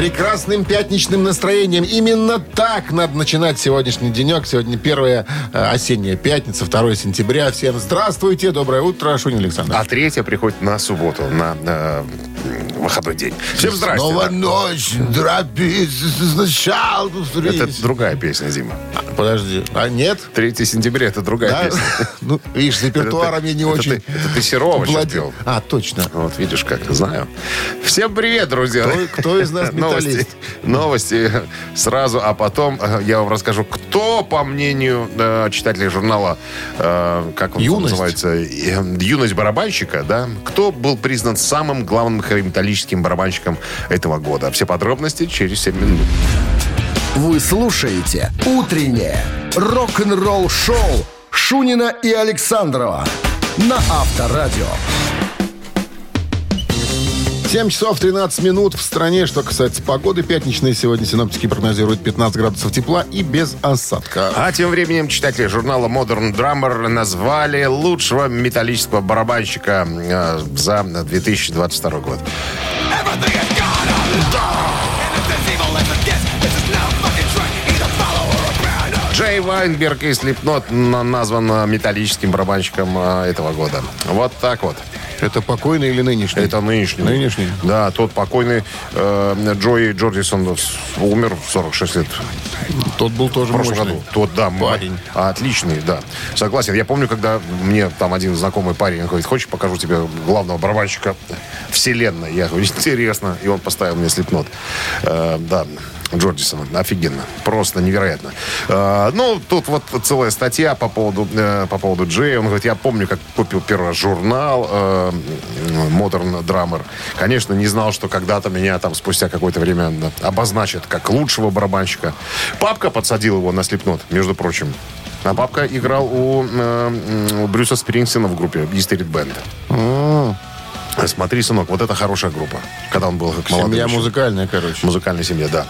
Прекрасным пятничным настроением. Именно так надо начинать сегодняшний денек. Сегодня первая э, осенняя пятница, 2 сентября. Всем здравствуйте, доброе утро, Шунин Александр. А третья приходит на субботу, на э, выходной день. Всем здрасте. Снова да. ночь, дробись, сначала Это другая песня, Дима. Подожди, а нет? 3 сентября это другая Да? песня. Ну, видишь, с репертуаром я не Это очень... ты- Это ты Серова пел. А, точно. Вот видишь, как знаю. Всем привет, друзья. Кто- кто из нас Новости, новости сразу, а потом э, я вам расскажу, кто, по мнению э, читателей журнала, э, как он «Юность». называется, «Юность барабанщика», да, кто был признан самым главным хэви-металлическим барабанщиком этого года. Все подробности через 7 минут. Вы слушаете «Утреннее рок-н-ролл-шоу» Шунина и Александрова на Авторадио. 7 часов 13 минут в стране. Что касается погоды, пятничной сегодня синоптики прогнозируют 15 градусов тепла и без осадка. А тем временем читатели журнала Modern Drummer назвали лучшего металлического барабанщика э, за 2022 год. Джей Вайнберг Slipknot на- назван э, металлическим барабанщиком э, этого года. Вот так вот. Это покойный или нынешний? Это нынешний. Нынешний. Да, тот покойный э, Джои Джордисон умер в 46 лет. Тот был тоже В прошлом мощный. году. Тот, да, Парень. Отличный, да. Согласен. Я помню, когда мне там один знакомый парень говорит, хочешь, покажу тебе главного барабанщика вселенной? Я говорю, интересно. И он поставил мне слепнот. Э, да. Джордисона. Офигенно. Просто невероятно. Э, ну, тут вот целая статья по поводу, э, по поводу Джея. Он говорит, я помню, как купил первый раз журнал э, Modern Drummer. Конечно, не знал, что когда-то меня там спустя какое-то время обозначат как лучшего барабанщика. Папка подсадил его на слепнот, между прочим. А папка играл у, э, у Брюса Спрингсона в группе E Street Band. Смотри, сынок, вот это хорошая группа. Когда он был как молодой. Семья еще. музыкальная, короче. Музыкальная семья, да.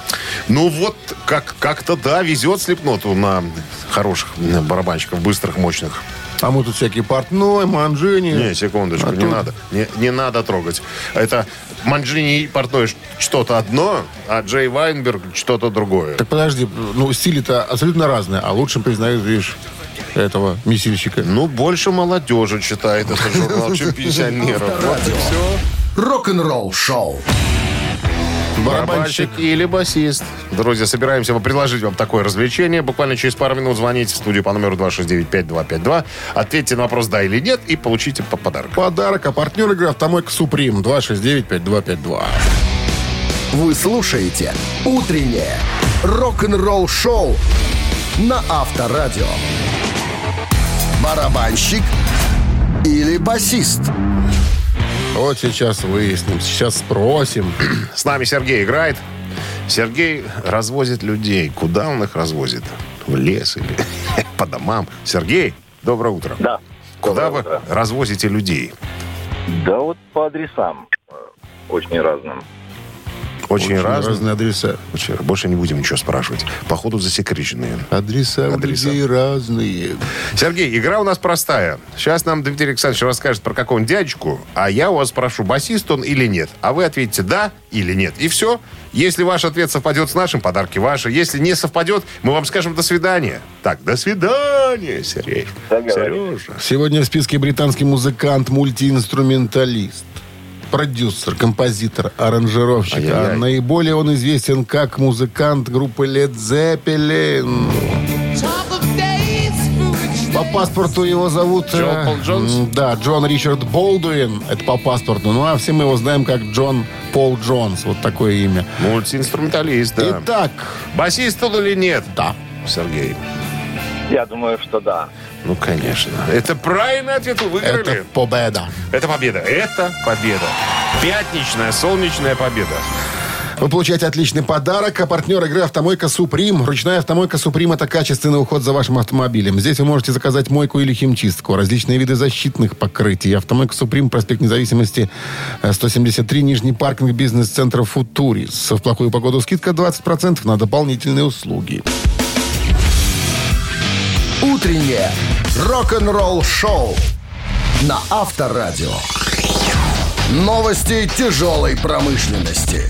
Ну вот, как, как-то, да, везет Слепноту на хороших барабанщиков, быстрых, мощных. А мы тут всякие портной, манжини. Не, секундочку, А не тут- надо. Не, не надо трогать. Это Манджини и Портной что-то одно, а Джей Вайнберг что-то другое. Так подожди, ну стили-то абсолютно разные, а лучшим признают, видишь, этого месильщика. Ну, больше молодежи читает этот журнал, чем пенсионеров. Вот и все. Рок-н-ролл-шоу. Барабанщик или басист. Друзья, собираемся предложить вам такое развлечение. Буквально через пару минут звоните в студию по номеру 269-5252. Ответьте на вопрос «да» или «нет» и получите по подарок. Подарок, а партнер игры «Автомойка Суприм» 269-5252. Вы слушаете «Утреннее рок-н-ролл-шоу» на Авторадио. Барабанщик или басист? Вот сейчас выясним, сейчас спросим. С нами Сергей играет. Сергей развозит людей. Куда он их развозит? В лес или по домам? Сергей, доброе утро. Да. Куда Доброе вы утро. развозите людей? Да вот по адресам э, очень разным. Очень, Очень разные. разные адреса. Очень- Больше не будем ничего спрашивать. Походу засекреченные. Адреса, у Адреса. людей разные. Сергей, игра у нас простая. Сейчас нам Дмитрий Александрович расскажет про какого-нибудь дядечку, а я у вас спрошу, басист он или нет. А вы ответите да или нет. И все. Если ваш ответ совпадет с нашим, подарки ваши. Если не совпадет, мы вам скажем до свидания. Так, до свидания, Сергей. Договорились. Сережа. Сегодня в списке британский музыкант, мультиинструменталист. Продюсер, композитор, аранжировщик. Ай-яй-яй. А наиболее он известен как музыкант группы Led Zeppelin. По паспорту его зовут... Джон э, Пол Джонс? Да, Джон Ричард Болдуин. Это по паспорту. Ну, а все мы его знаем как Джон Пол Джонс. Вот такое имя. Мультиинструменталист, да. Итак, Басист он или нет? да. Сергей. Я думаю, что да. Ну, конечно. Это правильный ответ, вы выиграли. Это победа. Это победа. Это победа. Пятничная, солнечная победа. Вы получаете отличный подарок. А партнер игры «Автомойка Суприм». Ручная «Автомойка Суприм» — это качественный уход за вашим автомобилем. Здесь вы можете заказать мойку или химчистку, различные виды защитных покрытий. «Автомойка Суприм», проспект Независимости, э, 173, Нижний паркинг бизнес-центра «Футурис». В плохую погоду скидка 20% на дополнительные услуги. Утреннее рок-н-ролл-шоу на Авторадио. Новости тяжелой промышленности.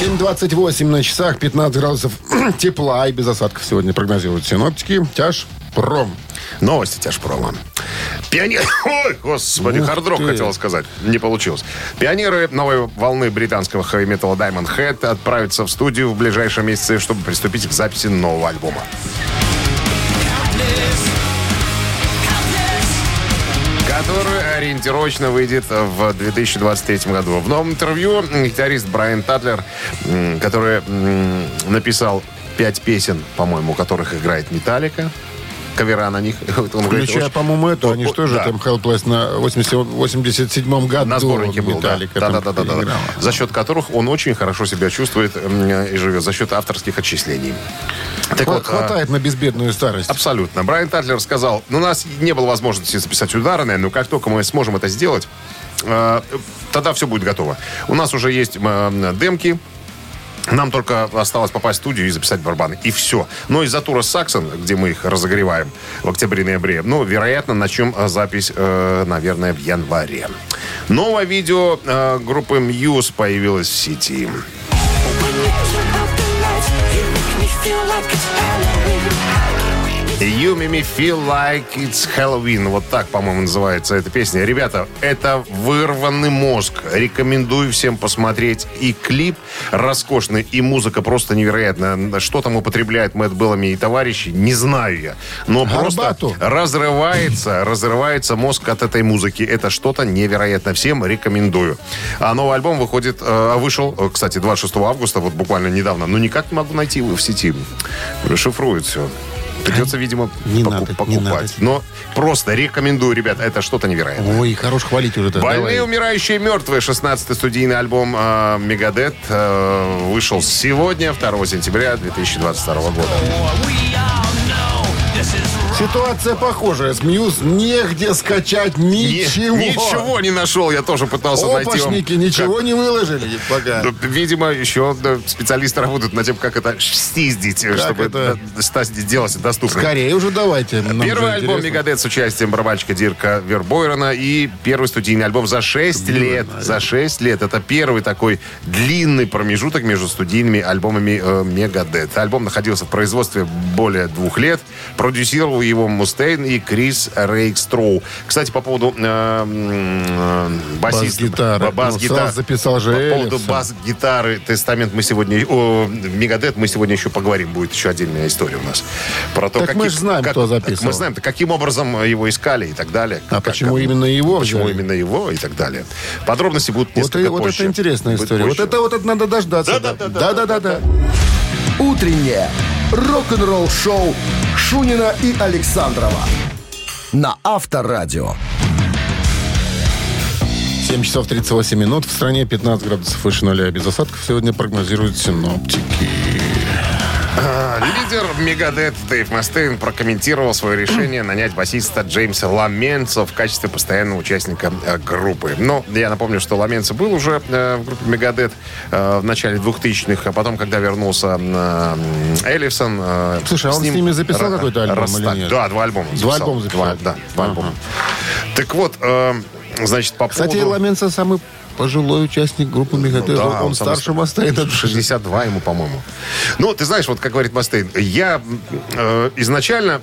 7.28 на часах, 15 градусов тепла и без осадков сегодня прогнозируют синоптики. Тяж пром. Новости тяжпрома. Пионер... Ой, господи, Ух хардрок ты. хотел сказать. Не получилось. Пионеры новой волны британского хэви-металла Diamond Head отправятся в студию в ближайшие месяцы, чтобы приступить к записи нового альбома. Который ориентировочно выйдет в 2023 году. В новом интервью гитарист Брайан Татлер, который написал пять песен, по-моему, которых играет Металлика, кавера на них. Он Включая, по-моему, эту, они о, же да. там Helpless на 80 87 году. На сборнике был, да. Металлика Да, там да, да, да, да. играла. За счет которых он очень хорошо себя чувствует и живет. За счет авторских отчислений. Так вот, а, Хватает на безбедную старость. Абсолютно. Брайан Татлер сказал, ну, у нас не было возможности записать ударные, но как только мы сможем это сделать, э, тогда все будет готово. У нас уже есть э, демки, нам только осталось попасть в студию и записать барабаны. И все. Но из-за тура Саксон, где мы их разогреваем в октябре-ноябре, ну, вероятно, начнем э, запись, э, наверное, в январе. Новое видео э, группы Muse появилось в сети. You make me feel like it's Halloween. Вот так, по-моему, называется эта песня. Ребята, это вырванный мозг. Рекомендую всем посмотреть. И клип роскошный, и музыка просто невероятная. Что там употребляет Мэтт Беллами и товарищи, не знаю я. Но Горбату. просто разрывается, разрывается мозг от этой музыки. Это что-то невероятное. Всем рекомендую. А новый альбом выходит, э, вышел, э, кстати, 26 августа, вот буквально недавно. Но никак не могу найти его в сети. Шифрует все. Придется, видимо, Не поку- надо, покупать. не надо. Но просто рекомендую, ребят, это что-то невероятное. Ой, хорош хвалить уже. Больные, умирающие, мертвые. 16-й студийный альбом э, Мегадет э, вышел сегодня, 2 сентября 2022 года. Ситуация похожая. С Мьюз негде скачать ничего. Не- ничего не нашел, я тоже пытался найти вам. Опашники ничего не выложили пока. Ну, Видимо, еще да, специалисты работают над тем, как это стиздить, чтобы это? сделать доступно. Скорее уже давайте. нам Первый альбом. Мегадет с участием барабанщика Дирка Вербойрона и первый студийный альбом за 6 лет. За 6 лет. Это первый такой длинный промежуток между студийными альбомами э, Мегадет. Альбом находился в производстве более двух лет. Продюсировал его Мустейн и Крис Рейкстроу. Кстати, по поводу э, э, басиста. Бас-гитары. ба- бас-гитар- Ну, записал же По поводу Эллисон. бас-гитары Тестамент мы сегодня... О, Мегадет мы сегодня еще поговорим. Будет еще отдельная история у нас. Про то, Так мы каким- ж знаем, кто записывал. Мы знаем, каким образом его искали и так далее. А Как- почему как- именно его Почему взяли? именно его и так далее. Подробности будут Вот, несколько и- вот позже. это интересная история. Вот позже. это вот это надо дождаться. Да-да-да. Утреннее рок-н-ролл-шоу Шунина и Александрова на Авторадио. 7 часов 38 минут. В стране 15 градусов выше нуля. Без осадков сегодня прогнозируют синоптики. А, Лидер Мегадет Дэйв Мастейн прокомментировал свое решение нанять басиста Джеймса Ламенцо в качестве постоянного участника э, группы. Но я напомню, что Ламенцо был уже э, в группе Мегадет э, в начале 2000-х, а потом, когда вернулся э, Эллифсон... э, Слушай, а он с ними записал какой-то альбом или расстали. нет? Да, два альбома Два альбома записал? Два, да, два Ага. альбома. Так вот, э, значит, по Кстати, поводу... Ламенца самый пожилой участник группы Мегадет. Да, он, он старше Мастейна. 62 ему, по-моему. Ну, ты знаешь, вот как говорит Мастейн, я э, изначально,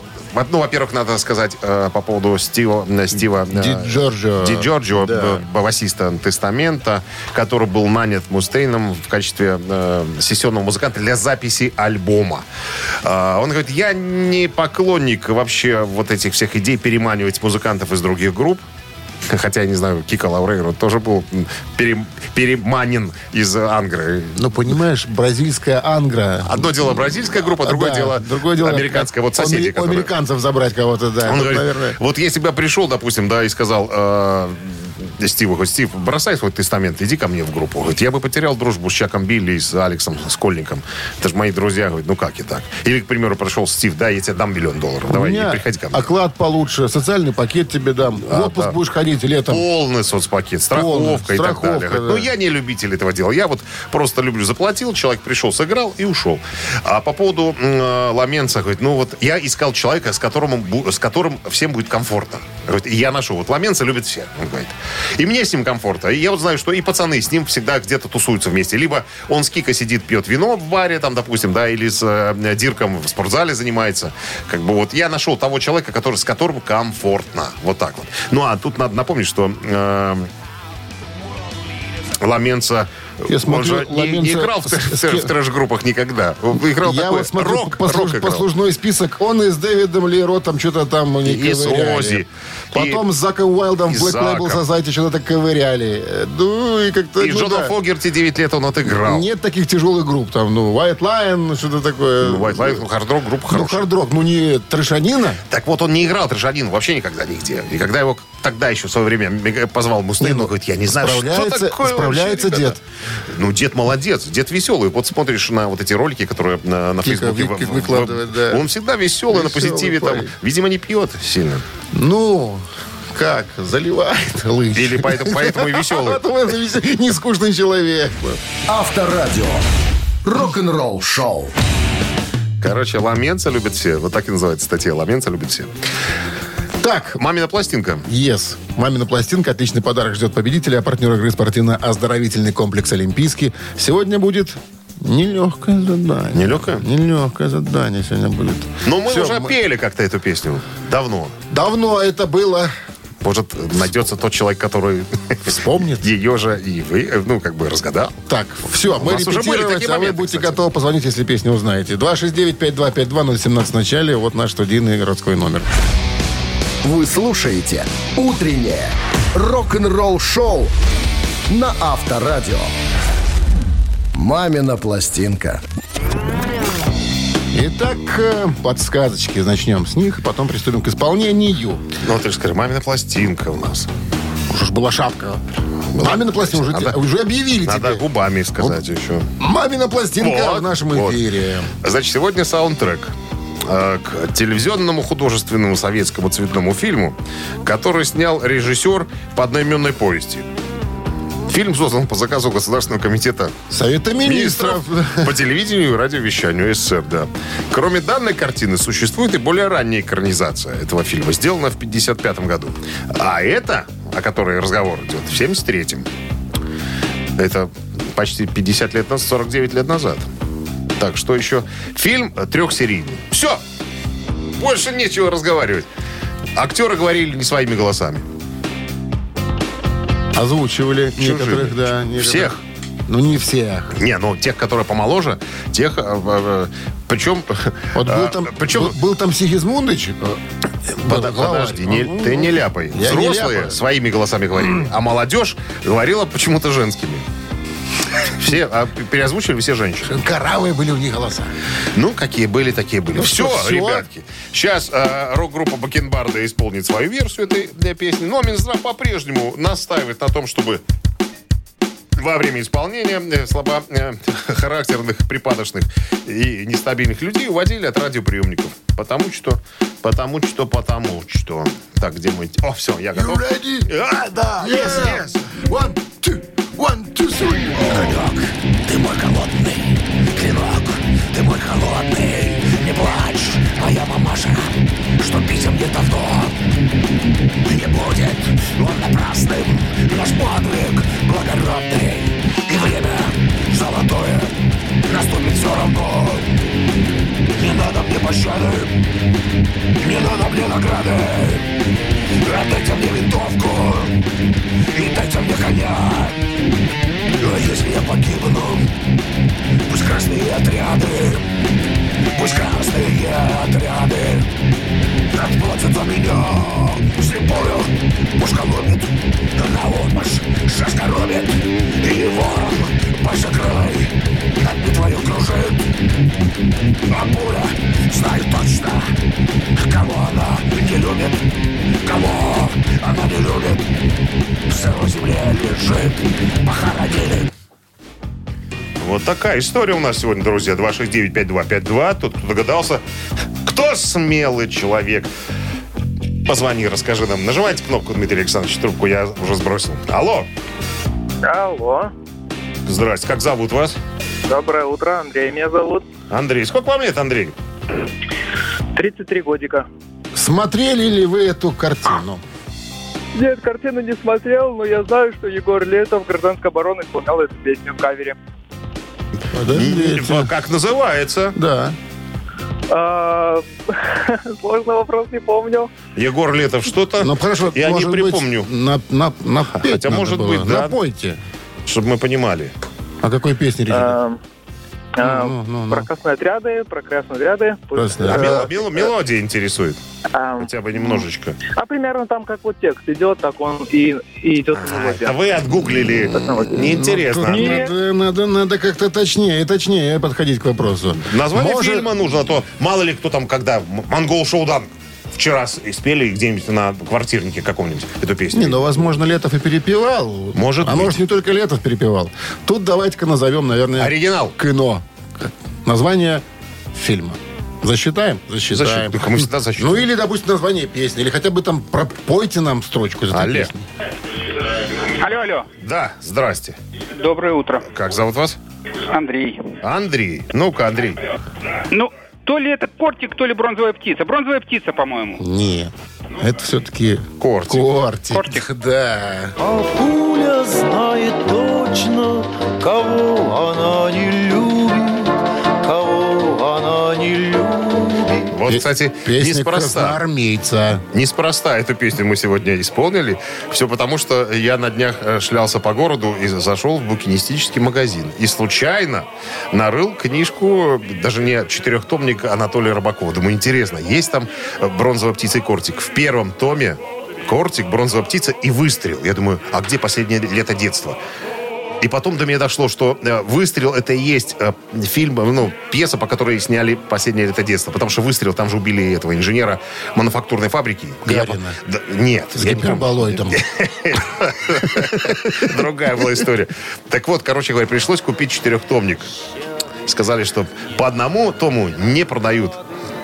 ну, во-первых, надо сказать э, по поводу Стива, э, Стива э, Ди Джорджио. Ди Джорджио, Да. б- басиста Тестамента, который был нанят Мустейном в качестве э, сессионного музыканта для записи альбома. Э, он говорит, я не поклонник вообще вот этих всех идей переманивать музыкантов из других групп. Хотя, я не знаю, Кика Лаурейро тоже был пере- переманен из Ангры. Ну, понимаешь, бразильская ангра. Одно дело бразильская группа, другое, Да, дело, другое дело американская. Вот у соседи, амери- у американцев забрать кого-то, да. Он говорит, наверное, вот если бы я пришел, допустим, да, и сказал, э, Стиву, говорит, Стив, бросай свой тестамент, иди ко мне в группу. Говорит, я бы потерял дружбу с Чаком Билли и с Алексом Скольником. Это же мои друзья. Говорит, ну как и так? Или, к примеру, пришел Стив, да, я тебе дам миллион долларов. Давай, не приходи ко мне. оклад получше, социальный пакет тебе дам. В отпуск да. будешь ходить летом. Полный соцпакет, страховка и так далее. Ну, да. я не любитель этого дела. Я вот просто люблю. Заплатил, человек пришел, сыграл и ушел. А по поводу э, Ламенца, говорит, ну вот я искал человека, с которым, с которым всем будет комфортно. Говорит, и я нашел. Вот Ламенца любит все, он говорит. И мне с ним комфортно. И я вот знаю, что и пацаны с ним всегда где-то тусуются вместе. Либо он с Кика сидит, пьет вино в баре, там, допустим, да, или с э, Дирком в спортзале занимается. Как бы вот я нашел того человека, который, с которым комфортно. Вот так вот. Ну, а тут надо напомнить, что э, Ламенца Я он смотрю, же не- не, играл в, с- с в трэш-группах никогда. Он Играл Я такой вот смотрю рок, послуж- рок играл. послужной список. Он и с Дэвидом Ли Ротом что-то там они И с ковыряли. Оззи. Потом И- с Заком Уайлдом в Black Label. Society что-то ковыряли. Ну, и как-то... И ну, Джона да. Фогерти 9 лет он отыграл. Нет таких тяжелых групп. Там, ну, White Lion, что-то такое. Ну, White Lion, хард-рок, группа Ну, хорошая. хард-рок, ну не трешанина. Так вот, он не играл трешанин вообще никогда нигде. И когда его тогда еще в свое время позвал Мустейн, Не, он ну, говорит, я не знаю, что такое справляется вообще, ребята». Ну, дед молодец, дед веселый. Вот смотришь на вот эти ролики, которые на, на Кика Фейсбуке ви- в- в- выкладывает, да. Он всегда веселый, на Веселый позитиве. Там, видимо, не пьет сильно. Ну, как? Заливает лыж. Или поэтому, поэтому и веселый. Не скучный человек. Авторадио. Рок-н-ролл шоу. Короче, ламенца любят все. Вот так и называется статья. Ламенца любят все. Так, Мамина пластинка. Yes. Мамина пластинка. Отличный подарок ждет победителя. А партнер игры спортивно-оздоровительный комплекс «Олимпийский». Сегодня будет нелегкое задание. Нелегкое? Нелегкое задание сегодня будет. Но мы Всё, уже пели как-то эту песню. Давно. Давно это было. Может, найдется тот человек, который Вспомнит. ее же и вы, ну, как бы разгадал. Так, все, мы нас уже были репетировать, такие а вы кстати. готовы позвонить, если песню узнаете. 269-5252-017 в начале. Вот наш студийный городской номер. Вы слушаете «Утреннее рок-н-ролл-шоу» на Авторадио. «Мамина пластинка». Итак, э, подсказочки. Начнем с них, потом приступим к исполнению. Ну, ты же скажи, мамина пластинка у нас. Уже ж была шапка. Мамина пластинка уже, Надо- те- уже объявили Надо тебе. губами сказать еще. Мамина пластинка Вот, в нашем вот. эфире. Значит, сегодня саундтрек э, к телевизионному художественному советскому цветному фильму, который снял режиссер по одноименной повести. Фильм создан по заказу Государственного комитета Совета министров. министров по телевидению и радиовещанию СССР, да. Кроме данной картины, существует и более ранняя экранизация этого фильма, сделана в 1955 году. А это, о которой разговор идет, в 1973. Это почти 50 лет назад, 49 лет назад. Так, что еще? Фильм трехсерийный. Все! Больше нечего разговаривать. Актеры говорили не своими голосами. Озвучивали некоторых, да. некоторых. Всех. Ну, не всех. Не, ну тех, которые помоложе, тех, э, э, причем... Вот был там, причем, был, был там Сигизмундыч. э, Под- подожди, не- Ну, ты не ляпай. Я не Взрослые ляпаю. своими голосами говорили, а молодежь говорила почему-то женскими. Все, а переозвучили все женщины. Каравые были у них голоса. Ну, какие были, такие были. Ну все, всё? ребятки. Сейчас э, рок-группа Бакенбарда исполнит свою версию этой э, песни. Но Минздрав по-прежнему настаивает на том, чтобы во время исполнения э, слабо э, характерных, припадочных и нестабильных людей уводили от радиоприемников. Потому что, потому что, потому что. Так, где мой... О, все, я готов. А, да, yes, yes. One, two, one, two, three. Конек, ты мой холодный клинок, ты мой холодный. Не плачь, моя мамаша, что пить мне давно не будет. Он напрасным, наш подвиг благородный. И время золотое наступит все равно. Не надо мне пощады, не надо мне награды. Отдайте мне винтовку и дайте мне коня. А если я погибну, пусть красные отряды, пусть красные отряды отплатят за меня. Слепую пушка ломит, на отмашь шашка робит, и ворон большекрылый над твою кружит. А пуля знает точно, кого она не любит, кого она не любит. В сырой такая история у нас сегодня, друзья. 269-5252. Тут кто догадался, кто смелый человек. Позвони, расскажи нам. Нажимайте кнопку, Дмитрий Александрович, трубку я уже сбросил. Алло. Алло. Здрасте, как зовут вас? Доброе утро. Андрей меня зовут. Андрей. Сколько вам лет, Андрей? 33 годика. Смотрели ли вы эту картину? Нет, картину не смотрел, но я знаю, что Егор Летов гражданской обороны исполнял эту песню в кавере. Подождите. Как называется? Да. А, Сложный вопрос, не помню. Егор Летов что-то? Ну, хорошо. Я не быть, припомню, На, на, напеть Хотя, может было. быть, да. Напойте. чтобы мы понимали. О какой песне речь? А, а, Ну, ну, ну, Про ну. красные отряды, про красные отряды. Красные А Э, мел- мел- мелодия интересует? а, Хотя бы немножечко. а примерно там как вот текст идет, так он и, и идет мелодия. А вы отгуглили. Неинтересно. Ну. Надо, надо, надо как-то точнее, точнее подходить к вопросу. Название Может- фильма нужно, а то мало ли кто там, когда Монгол Шоудан вчера спели где-нибудь на квартирнике каком-нибудь эту песню. Не, ну, возможно, Летов и перепевал. Может А быть. может, не только Летов перепевал. Тут давайте-ка назовем, наверное, Оригинал. кино. Название фильма. Засчитаем? Засчитаем. Засчит- мы всегда засчитываем. Ну, или, допустим, название песни. Или хотя бы там пропойте нам строчку из этой Алле. песни. Алло, алло. Да, здрасте. Доброе утро. Как зовут вас? Андрей. Андрей. Ну-ка, Андрей. Ну, то ли это кортик, то ли бронзовая птица. Бронзовая птица, по-моему. Нет. Это все-таки Кортик. Кортик. Кортик. Да. А пуля знает точно, кого она не любит, кого она не любит. Вот, Пе- кстати, Песня неспроста. красноармейца. Неспроста эту песню мы сегодня исполнили. Все потому, что я на днях э, шлялся по городу и зашел в букинистический магазин. И случайно нарыл книжку, даже не четырехтомник Анатолия Рыбакова. Думаю, интересно, есть там э, бронзовая птица и кортик. В первом томе кортик, бронзовая птица и выстрел. Я думаю, а где последнее лето детства? И потом до меня дошло, что э, «Выстрел» — это и есть э, фильм, ну, пьеса, по которой сняли «Последнее лето детства». Потому что «Выстрел», там же убили этого инженера мануфактурной фабрики. Гарина. Да, нет. С гиперболоидом. Другая была история. Так вот, короче говоря, пришлось купить четырехтомник. Сказали, что по одному тому не продают.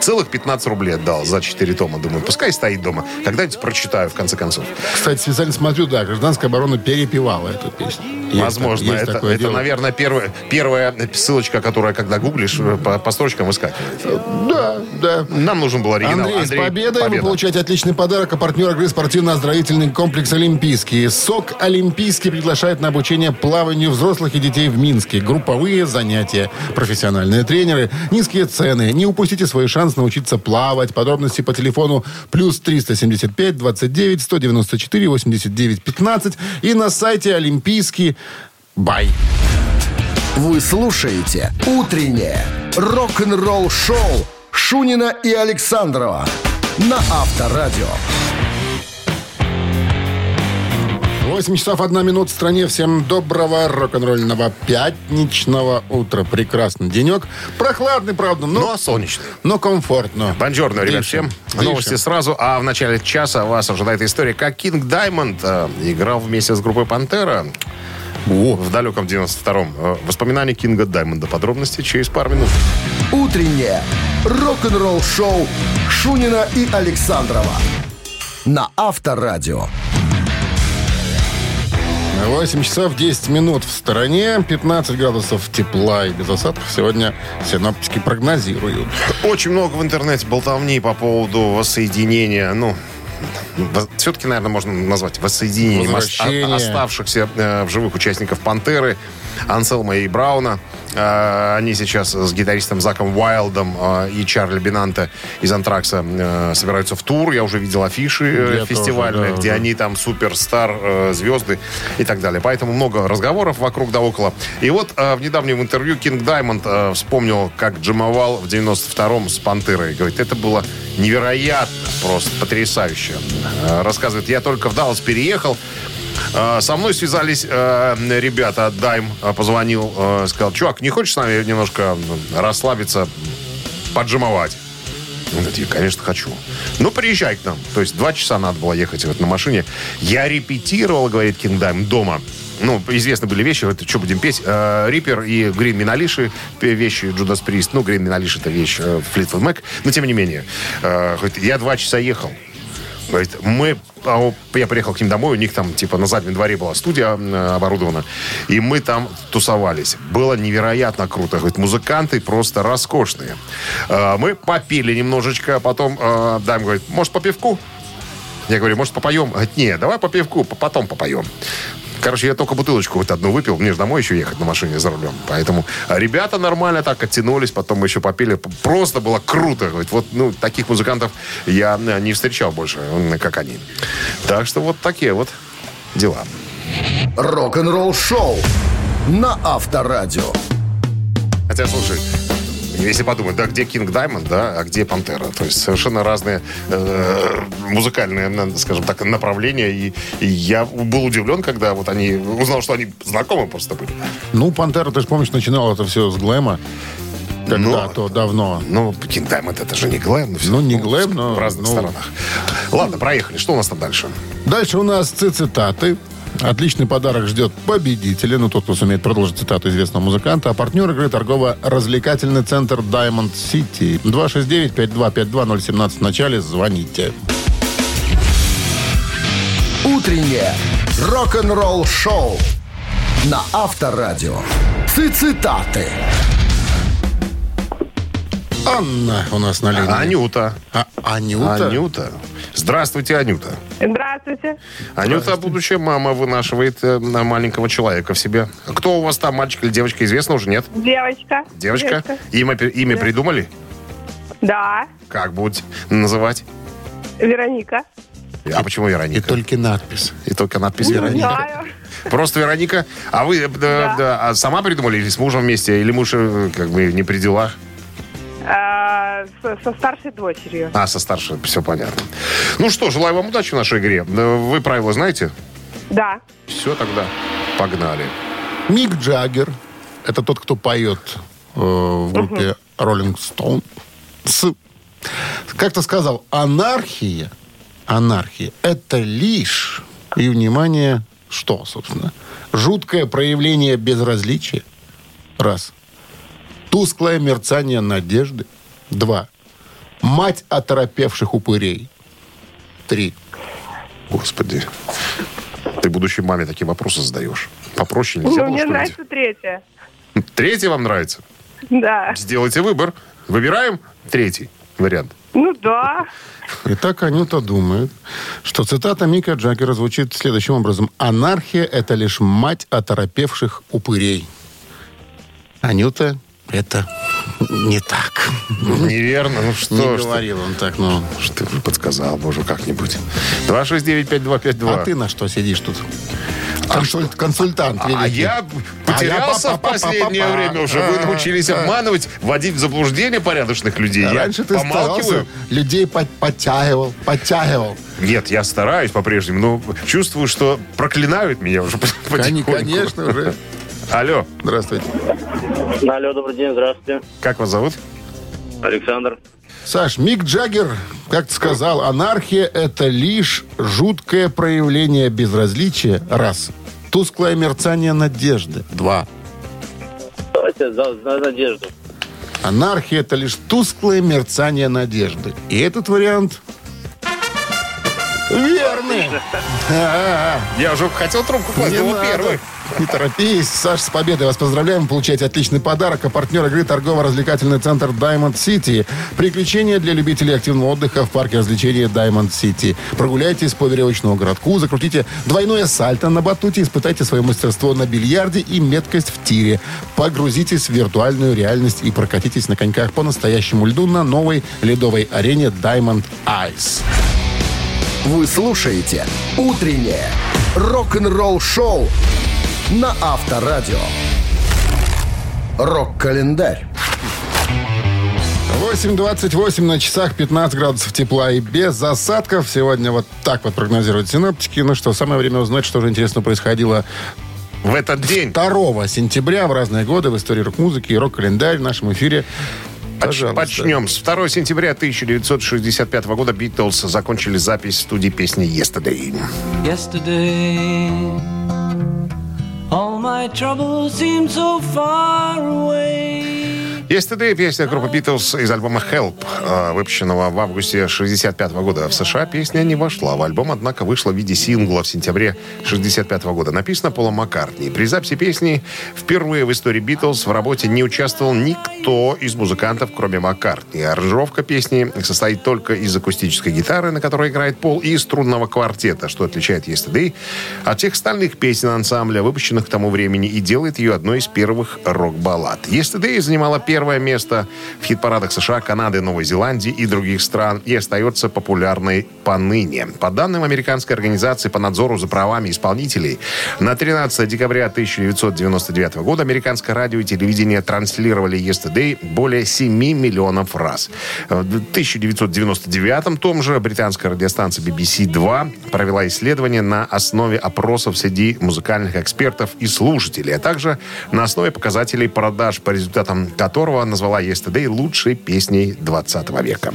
Целых 15 рублей отдал за 4 тома. Думаю, пускай стоит дома. Когда-нибудь прочитаю, в конце концов. Кстати, специально смотрю, да, гражданская оборона перепевала эту песню. Есть Возможно, есть это, это, дело. наверное, первая, первая ссылочка, которая, когда гуглишь, э, по, по строчкам искать. Да, да. Нам нужен был оригинал. Андрей, с победой победа. вы получаете отличный подарок. А партнер игры спортивно-оздоровительный комплекс «Олимпийский». СОК «Олимпийский» приглашает на обучение плаванию взрослых и детей в Минске. Групповые занятия, профессиональные тренеры, низкие цены. Не упустите свой шанс научиться плавать. Подробности по телефону плюс 375 29 194 89 15 и на сайте «Олимпийский» Бай. Вы слушаете «Утреннее рок-н-ролл-шоу» Шунина и Александрова на Авторадио. 8 часов 1 минут в стране. Всем доброго рок-н-ролльного пятничного утра. Прекрасный денек. Прохладный, правда, но, Ну, а солнечный. но комфортно. Бонжорно, ребят, всем. дышим. Новости сразу. А в начале часа вас ожидает история, как Кинг Даймонд э, играл вместе с группой Пантера в далеком 92-м. Э, Воспоминания Кинга Даймонда. Подробности через пару минут. «Утреннее рок-н-ролл-шоу» Шунина и Александрова на Авторадио. 8 часов 10 минут в стороне. 15 градусов тепла и без осадков сегодня синоптики прогнозируют. Очень много в интернете болтовни по поводу воссоединения, ну, все-таки, наверное, можно назвать воссоединением оставшихся э, в живых участников «Пантеры», Анселма и Брауна. Э, они сейчас с гитаристом Заком Уайлдом э, и Чарли Бинанте из «Антракса» э, собираются в тур. Я уже видел афиши э, Я фестивальные, тоже, да, где да. они там суперстар, э, звезды и так далее. Поэтому много разговоров вокруг да около. И вот в недавнем интервью Кинг Даймонд вспомнил, как джимовал в 92-м с Пантерой. Говорит, это было невероятно, просто потрясающе. Рассказывает, я только в Даллас переехал, Со мной связались э, ребята, Дайм э, позвонил, э, сказал, чувак, не хочешь с нами немножко расслабиться, поджимовать? «Я, конечно, хочу. Ну, приезжай к нам. То есть два часа надо было ехать вот на машине. Я репетировал, говорит Кингдайм, дома. ну, известны были вещи, это что будем петь, э, Риппер и Грин Миналиши, вещи Джудас Прист, ну, Грин Миналиши это вещь э, Флитвуд но тем не менее, э, я два часа ехал, мы, а, я приехал к ним домой, у них там, типа, на заднем дворе была студия э, оборудована, и мы там тусовались. Было невероятно круто. Говорит, музыканты просто роскошные. Э, мы попили немножечко, а потом э, Дайм говорит, может, по пивку? Я говорю, может, попоем? Говорит, нет, давай по пивку, по- потом попоем. Короче, я только бутылочку вот одну выпил. Мне же домой еще ехать на машине за рулем. Поэтому ребята нормально так оттянулись, потом мы еще попили. Просто было круто. Вот ну, таких музыкантов я э, не встречал больше, как они. Так что вот такие вот дела. Рок-н-ролл шоу на Авторадио. Хотя, слушай, если подумать, да, где Кинг Даймонд, да, а где Пантера. То есть совершенно разные э, музыкальные, скажем так, направления. И, и я был удивлен, когда вот они узнал, что они знакомы просто были. Ну, Пантера, ты же помнишь, начинал это все с глэма. Когда-то давно. Ну, Кинг Даймонд это же не глэм. всё. Ну, не глэм, но, В разных ну. сторонах. Ладно, проехали. Что у нас там дальше? Дальше у нас цитаты. Отличный подарок ждет победителя, ну, тот, кто сумеет продолжить цитату известного музыканта. А партнер игры торгово-развлекательный центр Diamond City. 269-5252-017 в начале. Звоните. Утреннее рок-н-ролл шоу на Авторадио. Цитаты. Анна у нас на линии. Анюта. А, Анюта? Анюта. Здравствуйте, Анюта. Здравствуйте. Анюта, будущая мама, вынашивает э, на маленького человека в себе. Кто у вас там, мальчик или девочка, известно уже, нет? Девочка. Девочка? Имя, пе- имя Да. придумали? Да. Как будете называть? Вероника. А почему И Вероника? только надпись. И только надпись Не Вероника. знаю. Просто Вероника. А вы э, да, да, а сама придумали или с мужем вместе? Или муж э, как бы не при делах? А, со, со старшей дочерью. А, со старшей, все понятно. Ну что, желаю вам удачи в нашей игре. Вы правила знаете? Да. Все тогда. Погнали. Мик Джаггер. Это тот, кто поет э, в группе Rolling Stone. С- Как-то сказал, анархия, анархия, это лишь, и, внимание, что, собственно, жуткое проявление безразличия, раз, тусклое мерцание надежды, два, мать оторопевших упырей, три, Господи. Ты будущей маме такие вопросы задаешь. Попроще нельзя Ну, было, мне нравится третья. Третий вам нравится? Да. Сделайте выбор. Выбираем третий вариант. Ну да. Итак, Анюта думает, что цитата Мика Джаггера звучит следующим образом. «Анархия — это лишь мать оторопевших упырей». Анюта, это не так. Неверно. Ну что не ты. говорил он так, но... Что ты подсказал, боже, как-нибудь. 269-5252. А ты на что сидишь тут? Консуль- консультант А великий. я потерялся А я в последнее время уже. Вы А, научились а. обманывать, вводить в заблуждение порядочных людей. Я Раньше ты старался, людей под- подтягивал, подтягивал. Нет, я стараюсь по-прежнему, но чувствую, что проклинают меня уже Они, потихоньку. конечно, уже. Алло, Здравствуйте. Алло, добрый день, здравствуйте. как вас зовут? Александр. Саш, Мик Джаггер, как ты сказал, анархия — это лишь жуткое проявление безразличия, раз. Тусклое мерцание надежды, два. Давайте за, за надежду. Анархия — это лишь тусклое мерцание надежды. И этот вариант верный. А, Я уже хотел трубку класть, Не надо. первый. Не торопись. Саш, с победой вас поздравляем. Получаете отличный подарок. А партнер игры торгово-развлекательный центр Diamond City. Приключения для любителей активного отдыха в парке развлечений Diamond City. Прогуляйтесь по веревочному городку, закрутите двойное сальто на батуте, испытайте свое мастерство на бильярде и меткость в тире. Погрузитесь в виртуальную реальность и прокатитесь на коньках по настоящему льду на новой ледовой арене Diamond Ice. Вы слушаете «Утреннее рок-н-ролл-шоу» на Авторадио. Рок-календарь. 8.28 на часах, 15 градусов тепла и без осадков. Сегодня вот так вот прогнозируют синоптики. Ну что, самое время узнать, что же интересно происходило В этот день 2 сентября в разные годы в истории рок-музыки и рок-календарь в нашем эфире. Пожалуйста. Начнем. С 2 сентября 1965 года Битлз закончили запись студии песни «Yesterday». Yesterday, my troubles seem so far away. Yesterday песня группы Beatles из альбома Help, э, выпущенного в августе 65 года. В США песня не вошла в альбом, однако вышла в виде сингла в сентябре 65 года. Написано Полом Маккартни. При записи песни впервые в истории Beatles в работе не участвовал никто из музыкантов, кроме Маккартни. Аранжировка песни состоит только из акустической гитары, на которой играет Пол, и струнного квартета, что отличает Yesterday от всех остальных песен ансамбля, выпущенных к тому времени, и делает ее одной из первых рок-баллад. Yesterday занимала первое место в хит-парадах США, Канады, Новой Зеландии и других стран и остается популярной поныне. По данным американской организации по надзору за правами исполнителей, на 13 декабря 1999 года американское радио и телевидение транслировали Yesterday более 7 миллионов раз. В 1999 том же британская радиостанция BBC2 провела исследование на основе опросов среди музыкальных экспертов и слушателей, а также на основе показателей продаж, по результатам которого назвала Yesterday лучшей песней 20 века.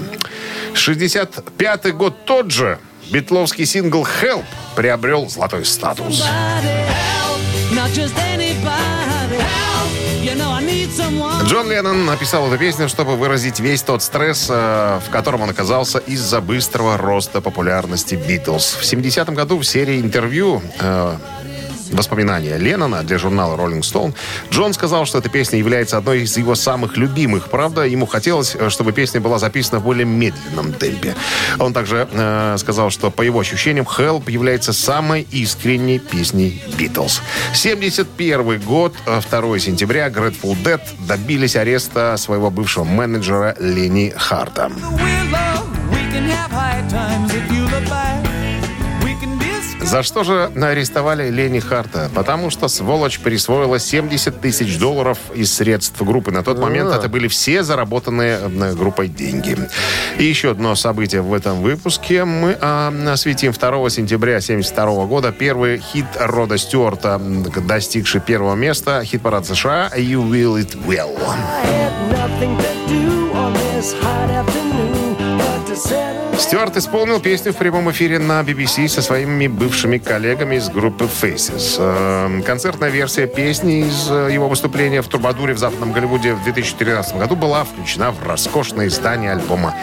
65 год тот же битловский сингл «Help» приобрел золотой статус. Джон Леннон написал эту песню, чтобы выразить весь тот стресс, э, в котором он оказался из-за быстрого роста популярности Битлз. В 70-м году в серии интервью э, воспоминания Леннона для журнала Rolling Stone, Джон сказал, что эта песня является одной из его самых любимых. Правда, ему хотелось, э, чтобы песня была записана в более медленном темпе. Он также э, сказал, что по его ощущениям Help является самой искренней песней Битлз. 71 год, э, 2 сентября, Grateful Dead добились ареста своего бывшего менеджера Ленни Харта. We're За что же арестовали Лени Харта? Потому что сволочь присвоила 70 тысяч долларов из средств группы. На тот момент это были все заработанные группой деньги. И еще одно событие в этом выпуске. Мы а, осветим 2 сентября 1972 года первый хит Рода Стюарта, достигший первого места. Хит-парад США «You Will It Well». Стюарт исполнил песню в прямом эфире на BBC со своими бывшими коллегами из группы Faces. Эм, Концертная версия песни из э, его выступления в Турбадуре в Западном Голливуде в 2013 году была включена в роскошное издание альбома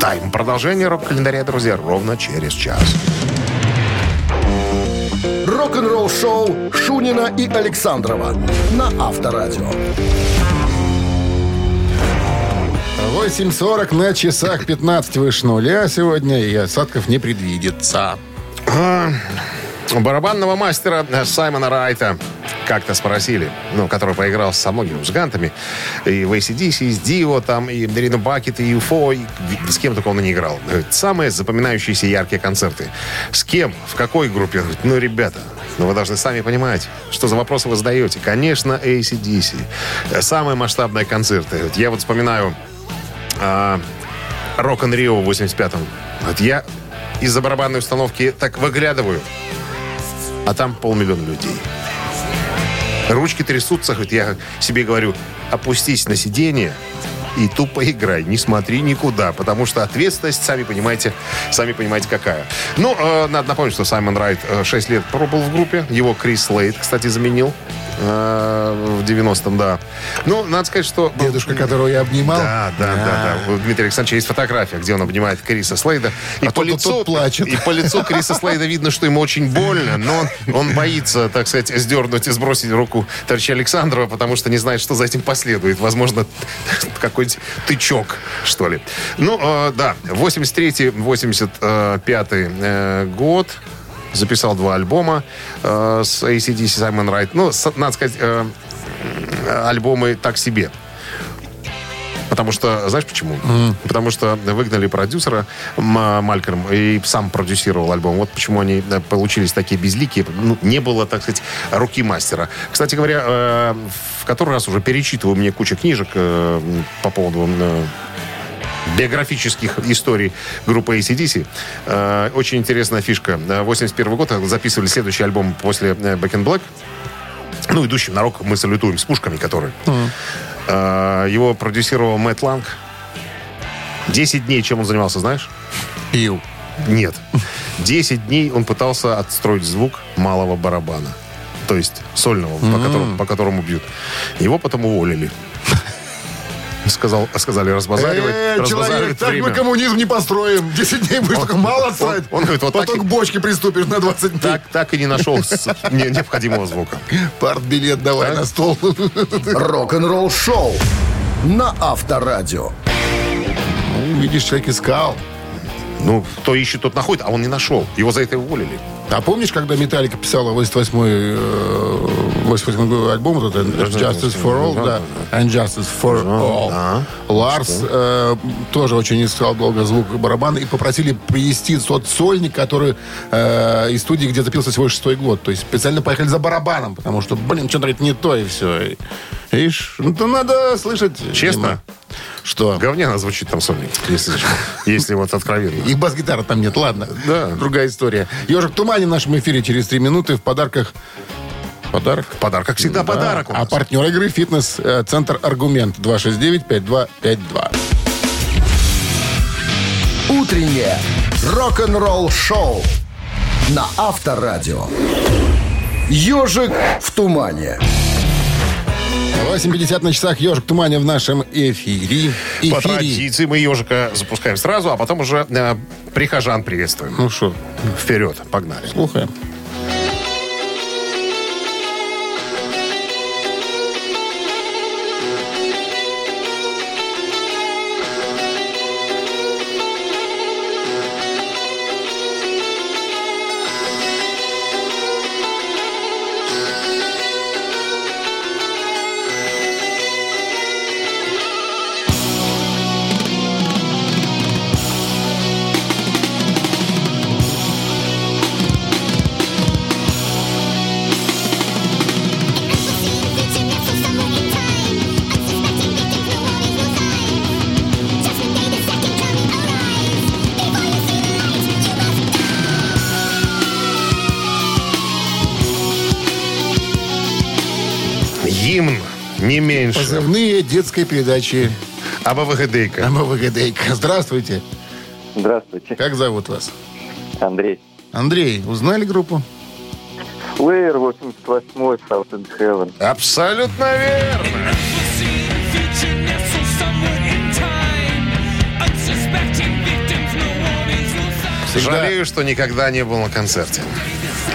«Тайм». Продолжение рок-календаря, друзья, ровно через час. Рок-н-ролл шоу Шунина и Александрова на Авторадио. 8.40 на часах 15 выше нуля сегодня, и осадков не предвидится. У барабанного мастера Саймона Райта как-то спросили, ну, который поиграл со многими музыкантами, и в ACDC, и с Дио, там, и Рину Бакет, и UFO, и с кем только он не играл. Самые запоминающиеся яркие концерты. С кем? В какой группе? Ну, ребята, ну, вы должны сами понимать, что за вопросы вы задаете. Конечно, ACDC. Самые масштабные концерты. Я вот вспоминаю а, Рок н Рио в 85-м. Вот я из-за барабанной установки так выглядываю, а там полмиллиона людей. Ручки трясутся, хоть я себе говорю, опустись на сиденье и тупо играй, не смотри никуда, потому что ответственность, сами понимаете, сами понимаете, какая. Ну, э, надо напомнить, что Саймон Райт э, 6 лет пробыл в группе, его Крис Лейт, кстати, заменил в 90-м, да. Ну, надо сказать, что... Дедушка, которого я обнимал. Да, да, да, да. У Дмитрия Александровича есть фотография, где он обнимает Криса Слейда. И, А по тот- лицу, тот плачет. и по лицу Криса Слейда видно, что ему очень больно, но он, он боится, так сказать, сдернуть и сбросить руку товарища Александрова, потому что не знает, что за этим последует. Возможно, какой-нибудь тычок, что ли. Ну, э, да, 83-85 э, год записал два альбома э, с ACDC Саймон Райт. Ну, с- надо сказать, э, альбомы так себе. Потому что, знаешь почему? Потому что выгнали продюсера Малькольм и сам продюсировал альбом. Вот почему они э, получились такие безликие. Ну, не было, так сказать, руки мастера. Кстати говоря, э, в который раз уже перечитываю мне кучу книжек э, по поводу э, биографических историй группы ACDC. Э, очень интересная фишка. Э, 81 год записывали следующий альбом после э, Back in Black. Ну, идущим на рок мы салютуем с пушками, которые. Э, Его продюсировал Мэтт Ланг. 10 дней чем он занимался, знаешь? Пил. Нет. 10 дней он пытался отстроить звук малого барабана. то есть сольного, по, которому, по которому бьют. Его потом уволили. Сказал, сказали разбазаривать, Э, человек, так время. мы коммунизм не построим. 10 дней будешь только мало он- отстать. он говорит, вот так Потом и- к бочке приступишь на 20 дней. Так, так и не нашел необходимого звука. Партбилет давай на стол. Рок-н-ролл шоу на Авторадио. Ну, Видишь, человек искал. Ну, кто ищет, тот находит, а он не нашел. Его за это уволили. А помнишь, когда Металлика писала 88-й э, 88-й альбом, вот это Justice for All, да, and Justice for All. Ларс э, тоже очень искал долго звук барабана и попросили привести тот сольник, который э, из студии, где запился свой шестой год. То есть специально поехали за барабаном, потому что, блин, что-то это не то и все. Видишь, ну то надо слышать. Честно? Дима. Что? Говняно звучит там сольник, если, если вот откровенно. И бас-гитары там нет, ладно. Да. Другая история. Ежик в тумане в нашем эфире через три минуты в подарках. Подарок? Подарок, как всегда, Да. подарок А партнер игры «Фитнес-центр Аргумент» 269-5252. Утреннее рок-н-ролл шоу на Авторадио. Ежик в тумане. 8.50 на часах «Ежик тумане» в нашем эфире. По Эфире. традиции мы ежика запускаем сразу, а потом уже э, прихожан приветствуем. Ну что, Вперед, погнали. слухаем. Не меньше. Позывные детской передачи АБВГДейка. МВГДейка. Здравствуйте. Здравствуйте, Как зовут вас? Андрей. Андрей, узнали группу? Плеер 88 South and Heaven. Абсолютно верно. Жалею, что никогда не был на концерте.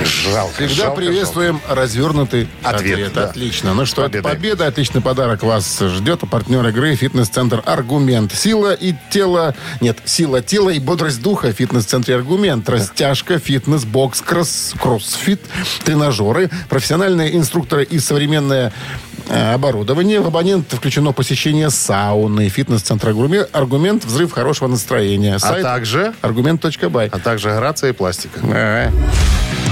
Жалко. Всегда жалко, приветствуем развернутый Ответ, ответ. да. Отлично. Ну что, это Победой. победа. Отличный подарок вас ждет. А партнер игры «Фитнес-центр Аргумент». Сила и тело... Нет, сила тела и бодрость духа. в «Фитнес-центре Аргумент». Растяжка, фитнес, бокс, кросс, кроссфит, тренажеры, профессиональные инструкторы и современное э, оборудование. В абонент включено посещение сауны. «Фитнес-центр Аргумент». Взрыв хорошего настроения. А также, аргумент.бай. а также грация и пластика. Э.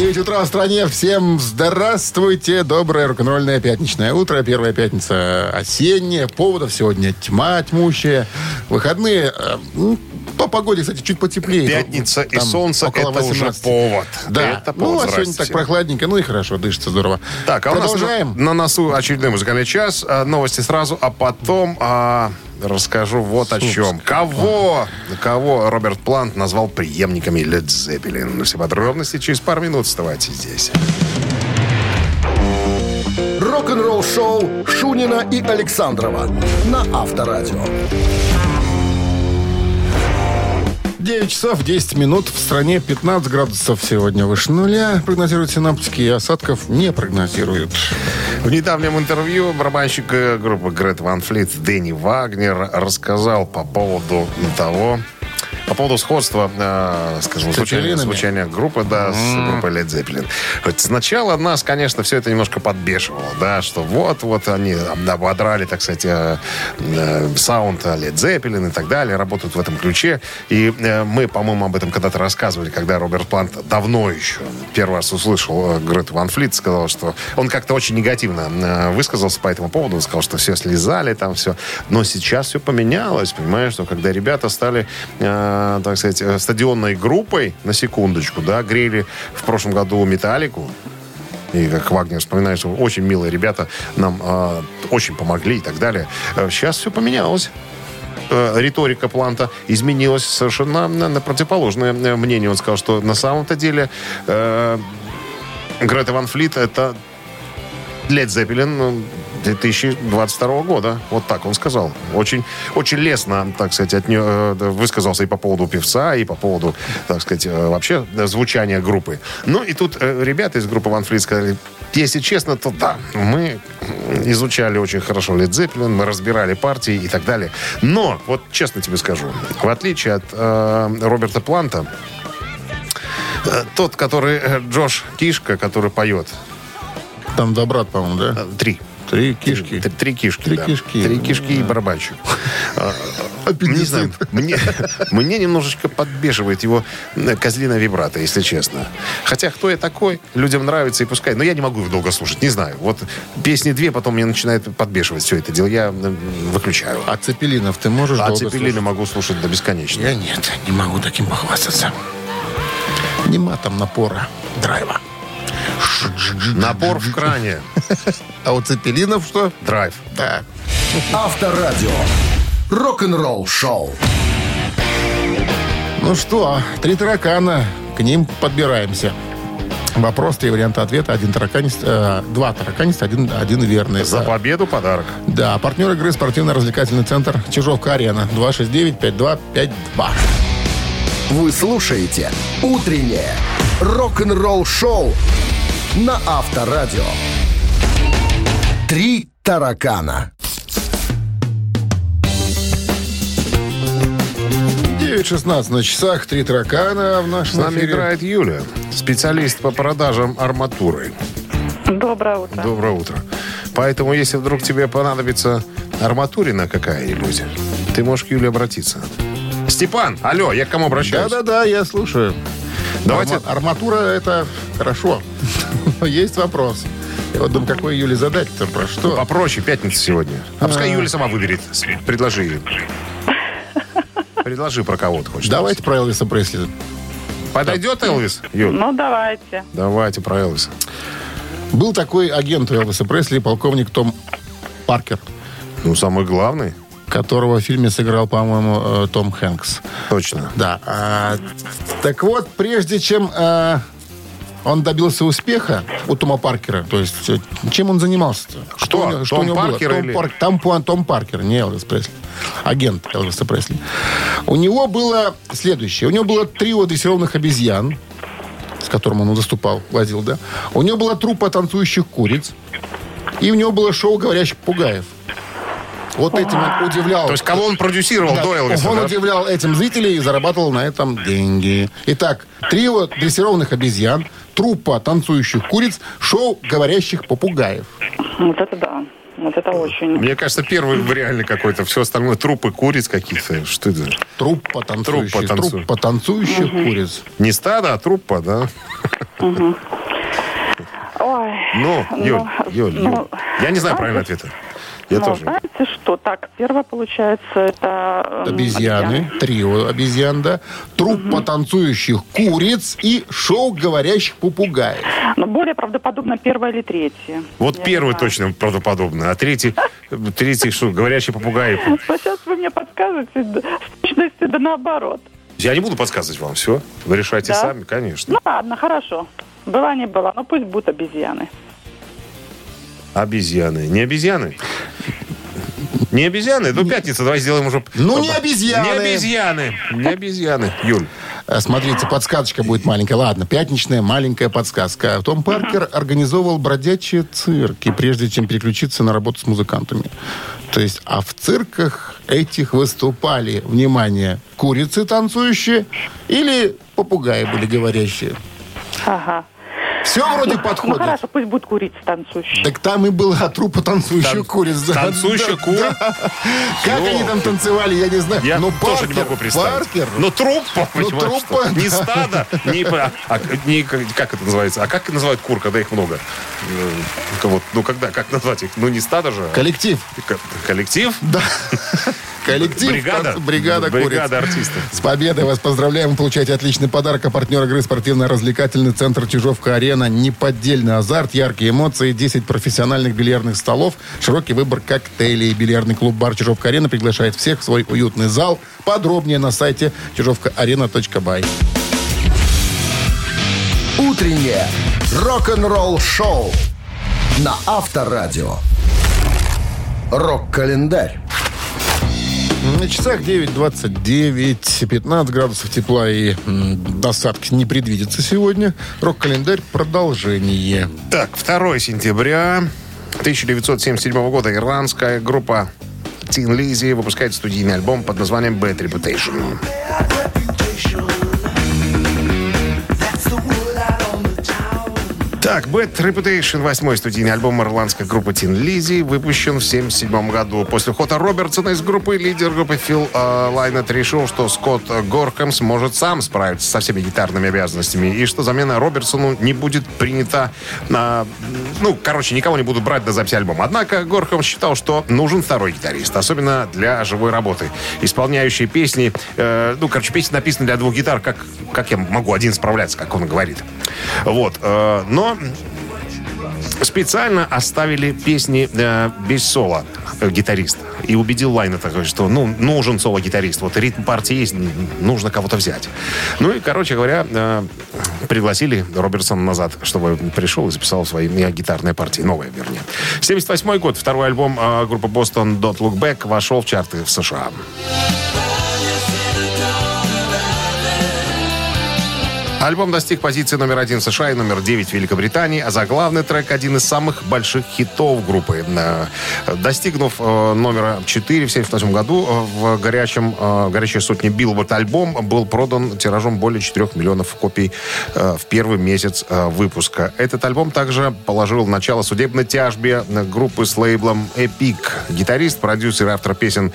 9 утра в стране. Всем здравствуйте. Доброе рок-н-ролльное пятничное утро. Первая пятница осенняя. Поводов сегодня тьма тьмущая. Выходные... э, ну, по погоде, кстати, чуть потеплее. Пятница и Там солнце около это уже 18. повод. Да. Это ну, повод. а сегодня так прохладненько. Ну и хорошо, дышится здорово. Так, а у нас Продолжаем. на, на носу очередной музыкальный час. А, Новости сразу, а потом а, расскажу вот о чем. Кого, кого Роберт Плант назвал преемниками Led Zeppelin. Все подробности через пару минут. Вставайте здесь. Рок-н-ролл-шоу Шунина и Александрова на Авторадио. 9 часов 10 минут. В стране 15 градусов сегодня выше нуля. Прогнозируют синаптики. И осадков не прогнозируют. В недавнем интервью барабанщик э, группы Грет Ван Флит Дэнни Вагнер рассказал по поводу того, по поводу сходства, э, скажем, звучания, звучания группы, да, с группой Led Zeppelin. Вот сначала нас, конечно, все это немножко подбешивало, да, что вот-вот они ободрали, так сказать, э, э, саунд Led Zeppelin и так далее, работают в этом ключе. И э, мы, по-моему, об этом когда-то рассказывали, когда Роберт Плант давно еще первый раз услышал э, Грету Ван Флит, сказал, что он как-то очень негативно э, высказался по этому поводу, он сказал, что все слезали там, все. Но сейчас все поменялось, понимаешь, что когда ребята стали, э, так сказать, э, стадионной группой, на секундочку, да, грели в прошлом году Металлику, И как Вагнер вспоминает, что очень милые ребята нам э, очень помогли и так далее. Э, Сейчас все поменялось. Э, Риторика Планта изменилась совершенно на, на противоположное э, мнение. Он сказал, что на самом-то деле э, Грета Ван Флит это Лед Зеппелин ну, 2022 года. Вот так он сказал. Очень, очень лестно, так сказать, от нее, э, высказался и по поводу певца, и по поводу, так сказать, э, вообще звучания группы. Ну и тут э, ребята из группы Ван Флит сказали, если честно, то да, мы изучали очень хорошо Лед Зеппелин, мы разбирали партии и так далее. Но, вот честно тебе скажу, в отличие от э, Роберта Планта, тот, который Джош Кишка, который поет, Там два брата, по-моему, да? э, три. Три кишки. Три, три кишки, Три да. кишки. Три кишки и барабанщик. А, Не знаю, мне, мне немножечко подбешивает его э, козлиная вибрато, если честно. Хотя кто я такой, людям нравится и пускай. Но я не могу их долго слушать, не знаю. Вот песни две, потом мне начинает подбешивать все это дело. Я выключаю. А Цепелинов ты можешь А Цепелина слушать? могу слушать до бесконечности. Я нет, не могу таким похвастаться. Нема там напора, драйва. Напор в кране. А у Цепелинов что? Драйв. Да. Авторадио. Рок-н-ролл шоу. Ну что, три таракана, к ним подбираемся. Вопрос, три варианта ответа, один тараканист, э, два тараканиста, один, один верный. За победу подарок. Да, партнер игры спортивно-развлекательный центр Чижовка-Арена. 269-5252. Вы слушаете «Утреннее рок-н-ролл-шоу» на Авторадио. «Три таракана». 9.16 на часах, три таракана в С нашем нами эфире. играет Юля, специалист по продажам арматуры. Доброе утро. Доброе утро. Поэтому, если вдруг тебе понадобится арматурина какая-нибудь, ты можешь к Юле обратиться. Степан, алло, я к кому обращаюсь? Да-да-да, я слушаю. Давайте- Арма- арматура это хорошо. Но есть вопрос. Я вот думаю, какой Юле задать-то про что? Попроще, пятница сегодня. А пускай Юля сама выберет. Предложи ей. Предложи про кого ты хочешь. Давайте про Элвиса Пресли. Подойдет Элвис? Юль, Ну, давайте. давайте про Элвиса. Был такой агент у Элвиса Пресли, полковник Том Паркер, Ну, самый главный. Которого в фильме сыграл, по-моему, э, Том Хэнкс. Точно. Да. а, так вот, прежде чем а, он добился успеха у Тома Паркера, то есть э, чем он занимался-то? У него- Том у него было? Паркер Том, или- Пар- Там Пуан- Том Паркер, не Элвис Пресли. Агент Элвиса Пресли. У него было следующее. У него было трио дрессированных обезьян, с которым он выступал, возил, да. У него была труппа танцующих куриц. И у него было шоу говорящих пугаев. Вот этим он удивлял. То есть кого он продюсировал Да, до Элвиса? Он да? удивлял этим зрителей и зарабатывал на этом деньги. Итак, трио дрессированных обезьян, труппа танцующих куриц, шоу говорящих попугаев. Вот это да. Вот это очень. Мне кажется, первый реально какой-то. Все остальное трупы куриц каких-то. Что это? Труппа танцующих, Труппа танцу- труппа танцующих куриц. Не стадо, а труппа, да? Ой. Ну, Юль, Юль, ну, Юль. Я не знаю правильного ответа. Я ну, тоже. знаете что? Так, первое получается это... эм, Обезьяны, трио обезьян, да. Труппа танцующих куриц и шоу говорящих попугаев. Но более правдоподобно первое или третье. Вот Я первый точно правдоподобно, а третий, третий что, говорящий попугай. Но сейчас вы мне подскажете да, с точностью да наоборот. Я не буду подсказывать вам, все. Вы решайте Да? сами, конечно. Ну ладно, хорошо. Была не была, но пусть будут обезьяны. Обезьяны. Не обезьяны? Не обезьяны? Ну, пятница, давай сделаем уже... Ну, не обезьяны. Не обезьяны. Не обезьяны. Юль. Э, Смотрите, подсказочка будет маленькая. Ладно, пятничная маленькая подсказка. Том Паркер организовывал бродячие цирки, прежде чем переключиться на работу с музыкантами. То есть, а в цирках этих выступали, внимание, курицы танцующие или попугаи были говорящие. Ага. Все вроде Ну подходит. хорошо, пусть будут курицы танцующие. Так там и была трупа танцующих Тан- куриц. Да, танцующих да, кур? да. Как они там танцевали, я не знаю. Я Но тоже Паркер, не могу представить. Паркер, Ну, труппа, Ну, труппа, что? Не стадо, не, а, а, не- как это называется? А как называют кур, когда их много? Э, Вот, ну, когда, как назвать их? Ну, не стадо же, коллектив. ко- коллектив. Да. Коллектив. Бригада? Бригада, Бригада куриц. артистов. С победой вас поздравляем. Вы получаете отличный подарок. А партнер игры спортивно-развлекательный центр Чижовка-Арена. Неподдельный азарт, яркие эмоции, 10 профессиональных бильярдных столов, широкий выбор коктейлей. Бильярдный клуб-бар Чижовка-Арена приглашает всех в свой уютный зал. Подробнее на сайте чижовкаарена.бай. Утреннее рок-н-ролл-шоу на Авторадио. Рок-календарь. На часах 9.29, 15 градусов тепла и м, осадки не предвидится сегодня. Рок-календарь продолжение. Так, 2 сентября 1977 года ирландская группа Tin Lizzy выпускает студийный альбом под названием Bad Reputation. Так, Bad Reputation, восьмой студийный альбом ирландской группы Tin Lizzy, выпущен в 1977 году. После ухода Робертсона из группы лидер группы Фил э, Лайнет решил, что Скотт Горхэм сможет сам справиться со всеми гитарными обязанностями и что замена Робертсону не будет принята на... Ну, короче, никого не будут брать до записи альбома. Однако Горхэм считал, что нужен второй гитарист, особенно для живой работы. Исполняющий песни... э, ну, короче, песни написаны для двух гитар, как, как я могу один справляться, как он говорит. Вот. э, но специально оставили песни э, без соло э, гитариста. И убедил Лайна такой, что ну, нужен соло-гитарист. Вот ритм партии есть, нужно кого-то взять. Ну и, короче говоря, э, пригласили Робертсона назад, чтобы пришел и записал свои гитарные партии. Новые, вернее. 78 год. Второй альбом э, группы Boston Don't Look Back вошел в чарты в США. Альбом достиг позиции номер один в США и номер 9 в Великобритании, а заглавный трек один из самых больших хитов группы. Э, Достигнув э, номера 4 в 1978 году э, в горячем, горячей сотне Billboard альбом был продан тиражом более 4 миллионов копий в первый месяц выпуска. Этот альбом также положил начало судебной тяжбе группы с лейблом Epic. Гитарист, продюсер и автор песен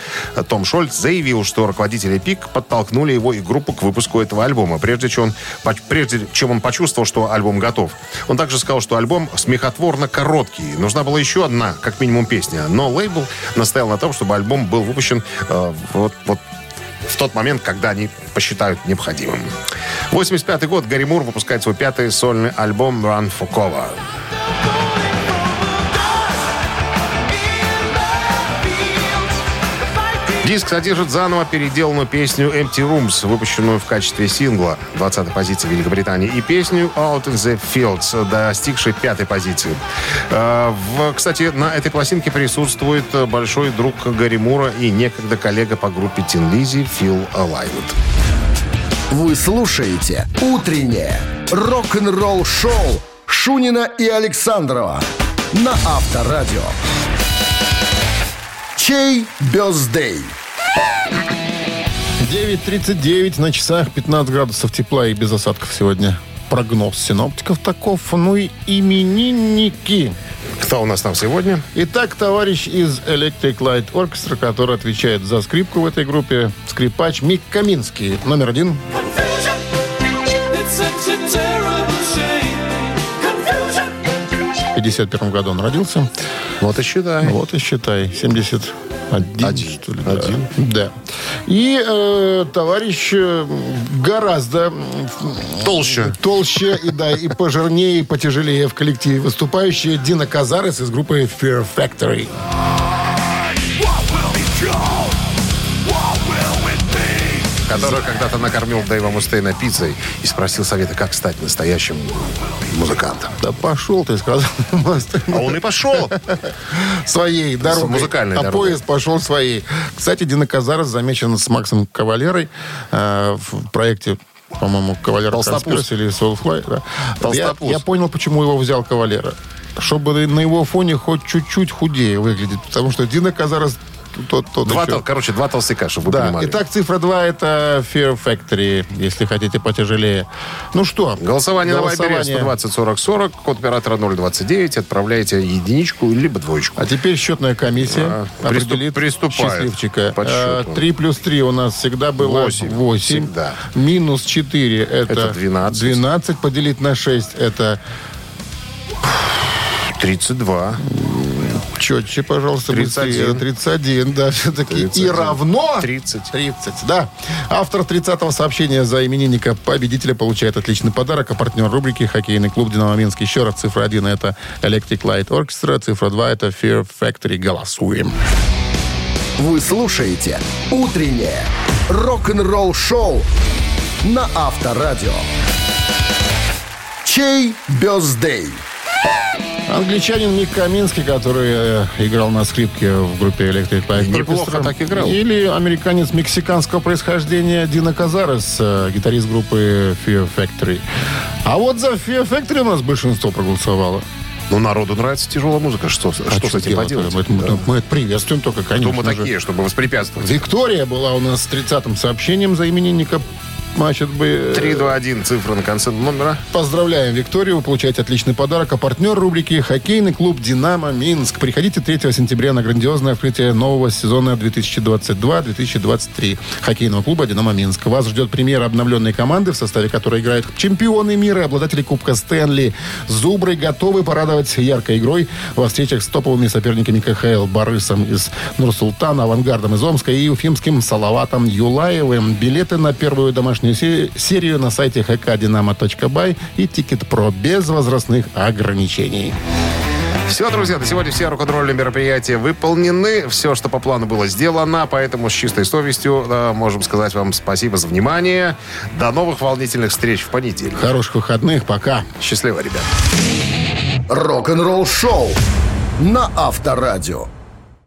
Том Шольц заявил, что руководители Epic подтолкнули его и группу к выпуску этого альбома, прежде чем он, прежде чем он почувствовал, что альбом готов. Он также сказал, что альбом смехотворно короткий. Нужна была еще одна, как минимум, песня. Но лейбл настоял на том, чтобы альбом был выпущен э, вот, вот в тот момент, когда они посчитают необходимым. 85 год. Гарри Мур выпускает свой пятый сольный альбом «Run for Cover». Диск содержит заново переделанную песню Empty Rooms, выпущенную в качестве сингла 20-й позиции Великобритании, и песню Out in the Fields, достигшей пятой позиции. В- кстати, на этой пластинке присутствует большой друг Гарри Мура и некогда коллега по группе Тин Лизи Фил Лайнет. Вы слушаете «Утреннее рок-н-ролл-шоу» Шунина и Александрова на Авторадио. Чей бездей? 9.39 на часах, 15 градусов тепла и без осадков сегодня. Прогноз синоптиков таков. Ну и именинники. Кто у нас там сегодня? Итак, товарищ из Electric Light Orchestra, который отвечает за скрипку в этой группе, скрипач Мик Каминский. Номер один. В 51 году он родился. Вот и считай. Вот и считай. 71, Один. что ли. да. Один. Да. И э, товарищ э, гораздо Толще. толще и, да, и пожирнее, и потяжелее в коллективе выступающий Дина Казарес из группы Fear Factory. Который когда-то накормил Дэйва Мустейна пиццей и спросил совета, как стать настоящим музыкантом. Да пошел ты, сказал. А он и пошел. своей дорогой. музыкальной а дорогой. поезд пошел своей. Кстати, Дина Казарес замечен с Максом Кавалерой э, в проекте по-моему, Кавалер Толстопуз. или Soulfly. Да. Я, я понял, почему его взял Кавалера. Чтобы на его фоне хоть чуть-чуть худее выглядит. Потому что Дина Казарес тот, тот Два, еще. короче, два толстяка, чтобы вы Да. понимали. Итак, цифра 2 это Fear Factory, если хотите потяжелее. Ну что? Голосование, на Вайбере голосование. 120 40 40, код оператора 029. Отправляйте единичку либо двоечку. А теперь счетная комиссия А, определит приступ- счастливчика. счету. 3 плюс 3 у нас всегда было Восемь. 8. Всегда. Минус 4 это, Это 12. 12 поделить на 6 это 32. Четче, пожалуйста, 31. быстрее. 31, да, все-таки. И 31. равно... 30. 30, да. Автор 30-го сообщения за именинника победителя получает отличный подарок. А партнер рубрики «Хоккейный клуб «Динамо Минск». Еще раз, цифра 1 это Electric Light Orchestra, цифра 2 это Fear Factory. Голосуем. Вы слушаете «Утреннее рок-н-ролл-шоу» на Авторадио. Чей бездей? Англичанин Мик Каминский, который э, играл на скрипке в группе Electric Light Неплохо так играл. Или американец мексиканского происхождения Дина Казарес, э, гитарист группы Fear Factory. А вот за Fear Factory у нас большинство проголосовало. Ну, народу нравится тяжелая музыка. Что, с- что с этим делать? поделать? Мы, мы- мы это приветствуем только, конечно Кто мы же. такие, чтобы воспрепятствовать? Виктория была у нас с 30-м сообщением за именинника. Значит, бы... 3-2-1, цифра на конце номера. Поздравляем Викторию, вы получаете отличный подарок. А партнер рубрики «Хоккейный клуб «Динамо Минск». Приходите 3 сентября на грандиозное открытие нового сезона 2022-2023 хоккейного клуба «Динамо Минск». Вас ждет премьера обновленной команды, в составе которой играют чемпионы мира и обладатели Кубка Стэнли. Зубры готовы порадовать яркой игрой во встречах с топовыми соперниками КХЛ Барысом из Нур-Султана, Авангардом из Омска и Уфимским Салаватом Юлаевым. Билеты на первую домашнюю се- серию на сайте hkdinamo.by и TicketPro без возрастных ограничений. Все, друзья, на сегодня все рок-н-ролльные мероприятия выполнены. Все, что по плану было сделано. Поэтому с чистой совестью э, можем сказать вам спасибо за внимание. До новых волнительных встреч в понедельник. Хороших выходных, пока. Счастливо, ребят. Рок-н-ролл-шоу на Авторадио.